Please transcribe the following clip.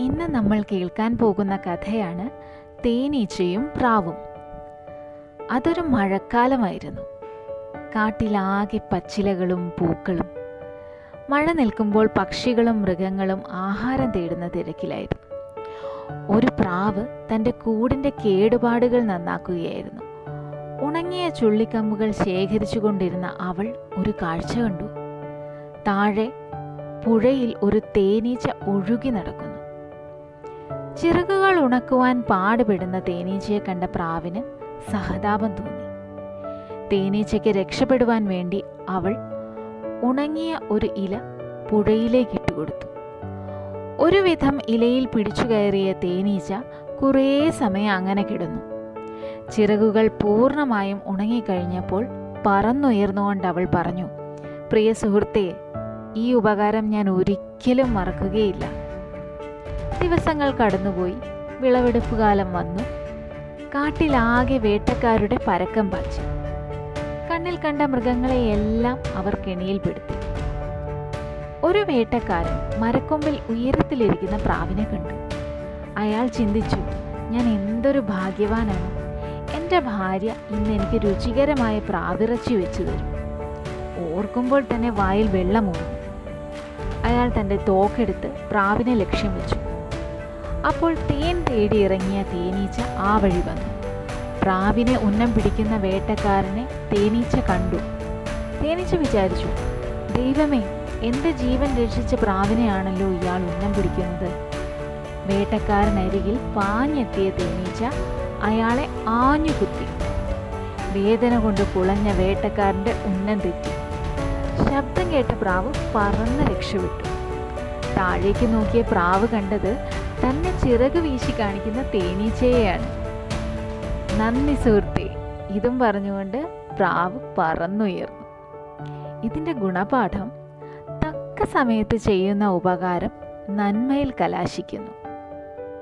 ഇന്ന് നമ്മൾ കേൾക്കാൻ പോകുന്ന കഥയാണ് തേനീച്ചയും പ്രാവും. അതൊരു മഴക്കാലമായിരുന്നു. കാട്ടിലാകെ പച്ചിലകളും പൂക്കളും. മഴ നിൽക്കുമ്പോൾ പക്ഷികളും മൃഗങ്ങളും ആഹാരം തേടുന്ന തിരക്കിലായിരുന്നു. ഒരു പ്രാവ് തന്റെ കൂടിന്റെ കേടുപാടുകൾ നന്നാക്കുകയായിരുന്നു. ഉണങ്ങിയ ചുള്ളിക്കമ്പുകൾ ശേഖരിച്ചു കൊണ്ടിരുന്ന അവൾ ഒരു കാഴ്ച കണ്ടു. താഴെ പുഴയിൽ ഒരു തേനീച്ച ഒഴുകി നടക്കുന്നു. ചിറകുകൾ ഉണക്കുവാൻ പാടുപെടുന്ന തേനീച്ചയെ കണ്ട പ്രാവിന് സഹതാപം തോന്നി. തേനീച്ചയ്ക്ക് രക്ഷപ്പെടുവാൻ വേണ്ടി അവൾ ഉണങ്ങിയ ഒരു ഇല പുഴയിലേക്ക് ഇട്ടുകൊടുത്തു. ഒരുവിധം ഇലയിൽ പിടിച്ചു കയറിയ തേനീച്ച കുറേ സമയം അങ്ങനെ കിടന്നു. ചിറകുകൾ പൂർണമായും ഉണങ്ങിക്കഴിഞ്ഞപ്പോൾ പറന്നുയർന്നുകൊണ്ട് അവൾ പറഞ്ഞു പ്രിയ സുഹൃത്തെ ഈ ഉപകാരം ഞാൻ ഒരിക്കലും മറക്കുകയില്ല. ദിവസങ്ങൾ കടന്നുപോയി. വിളവെടുപ്പ് കാലം വന്നു. കാട്ടിലാകെ വേട്ടക്കാരുടെ പരക്കം പാച്ചു. കണ്ണിൽ കണ്ട മൃഗങ്ങളെയെല്ലാം അവർ കെണിയിൽപ്പെടുത്തി ഒരു വേട്ടക്കാരൻ മരക്കൊമ്പിൽ ഉയരത്തിലിരിക്കുന്ന പ്രാവിനെ കണ്ടു. അയാൾ ചിന്തിച്ചു ഞാൻ എന്തൊരു ഭാഗ്യവാനാണ്. എന്റെ ഭാര്യ ഇന്ന് എനിക്ക് രുചികരമായ പ്രാവിറച്ചി വെച്ചു തരും. ഓർക്കുമ്പോൾ തന്നെ വായിൽ വെള്ളമൂറി അയാൾ തന്റെ തോക്കെടുത്ത് പ്രാവിനെ ലക്ഷ്യം വെച്ചു. അപ്പോൾ തേൻ തേടി ഇറങ്ങിയ തേനീച്ച ആ വഴി വന്നു. പ്രാവിനെ ഉന്നം പിടിക്കുന്ന വേട്ടക്കാരനെ തേനീച്ച കണ്ടു. തേനീച്ച വിചാരിച്ചു ദൈവമേ എന്റെ ജീവൻ രക്ഷിച്ച പ്രാവിനെയാണല്ലോ ഇയാൾ ഉന്നം പിടിക്കുന്നത്? വേട്ടക്കാരനരികിൽ പാഞ്ഞെത്തിയ തേനീച്ച അയാളെ ആഞ്ഞു കുത്തി വേദന കൊണ്ട് കുളഞ്ഞ വേട്ടക്കാരന്റെ ഉന്നം തെറ്റി. ശബ്ദം കേട്ട പ്രാവ് പറന്ന് രക്ഷപ്പെട്ടു. താഴേക്ക് നോക്കിയ പ്രാവ് കണ്ടത് തന്നെ ചിറക് വീശി കാണിക്കുന്ന തേനീച്ചയാണ് നന്ദി സുഹൃത്തെ. ഇതും പറഞ്ഞുകൊണ്ട് പ്രാവ് പറന്നുയർന്നു. ഇതിന്റെ ഗുണപാഠം തക്ക സമയത്ത് ചെയ്യുന്ന ഉപകാരം നന്മയിൽ കലാശിക്കുന്നു.